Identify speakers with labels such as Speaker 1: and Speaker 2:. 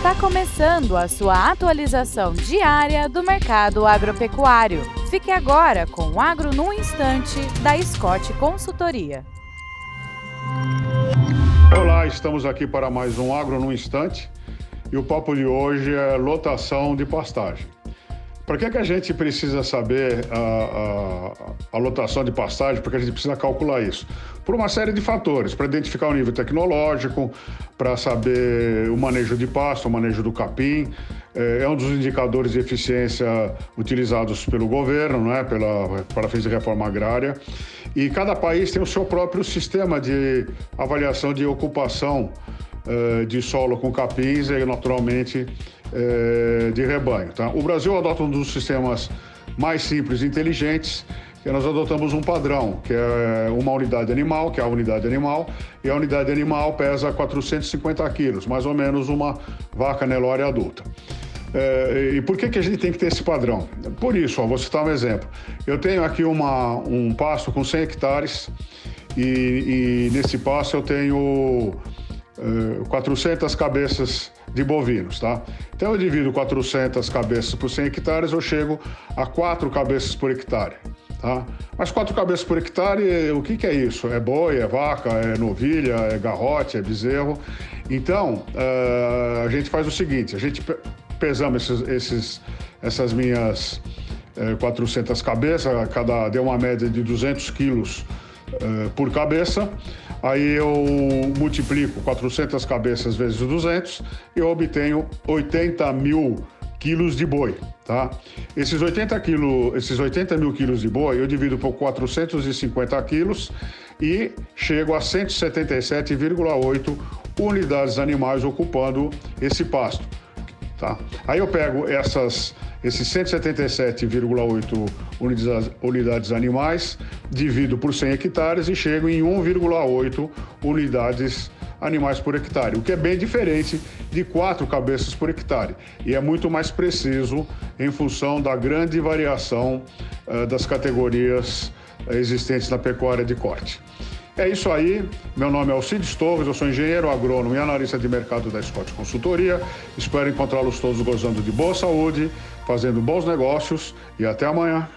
Speaker 1: Está começando a sua atualização diária do mercado agropecuário. Fique agora com o Agro no Instante, da Scott Consultoria.
Speaker 2: Olá, estamos aqui para mais um Agro no Instante e o papo de hoje é lotação de pastagem. Para que, que a gente precisa saber a, a, a, lotação de pastagem? Porque a gente precisa calcular isso. Por uma série de fatores, para identificar o nível tecnológico, para saber o manejo de pasto, o manejo do capim. É, é um dos indicadores de eficiência utilizados pelo governo, né, pela, para fins de reforma agrária. E cada país tem o seu próprio sistema de avaliação de ocupação eh, de solo com capins e, naturalmente, eh, de rebanho. Tá? O Brasil adota um dos sistemas mais simples e inteligentes, que nós adotamos um padrão, que é uma unidade animal, que é a unidade animal, e a unidade animal pesa 450 quilos, mais ou menos uma vaca Nelore adulta. É, e por que, que a gente tem que ter esse padrão? Por isso, ó, vou citar um exemplo. Eu tenho aqui uma, um pasto com 100 hectares e, e nesse pasto eu tenho 400 eh, cabeças de bovinos, tá? Então eu divido 400 cabeças por 100 hectares, eu chego a 4 cabeças por hectare, tá? Mas 4 cabeças por hectare, o que, que é isso? É boi, é vaca, é novilha, é garrote, é bezerro. Então, uh, a gente faz o seguinte, a gente pesamos esses, esses essas minhas uh, eh, 400 cabeças, cada deu uma média de 200 quilos por cabeça, Aí eu multiplico 400 cabeças vezes 200 e obtenho 80 mil quilos de boi, tá? Esses 80, quilo, esses 80 mil quilos de boi eu divido por 450 quilos e chego a 177,8 unidades animais ocupando esse pasto, tá? Aí eu pego essas esses 177,8 unidades, animais, divido por 100 hectares e chego em 1,8 unidades animais por hectare, o que é bem diferente de quatro cabeças por hectare e é muito mais preciso em função da grande variação uh, das categorias uh, existentes na pecuária de corte. É isso aí. Meu nome é Alcides Torres, eu sou engenheiro agrônomo e analista de mercado da Scott Consultoria. Espero encontrá-los todos gozando de boa saúde, fazendo bons negócios e até amanhã.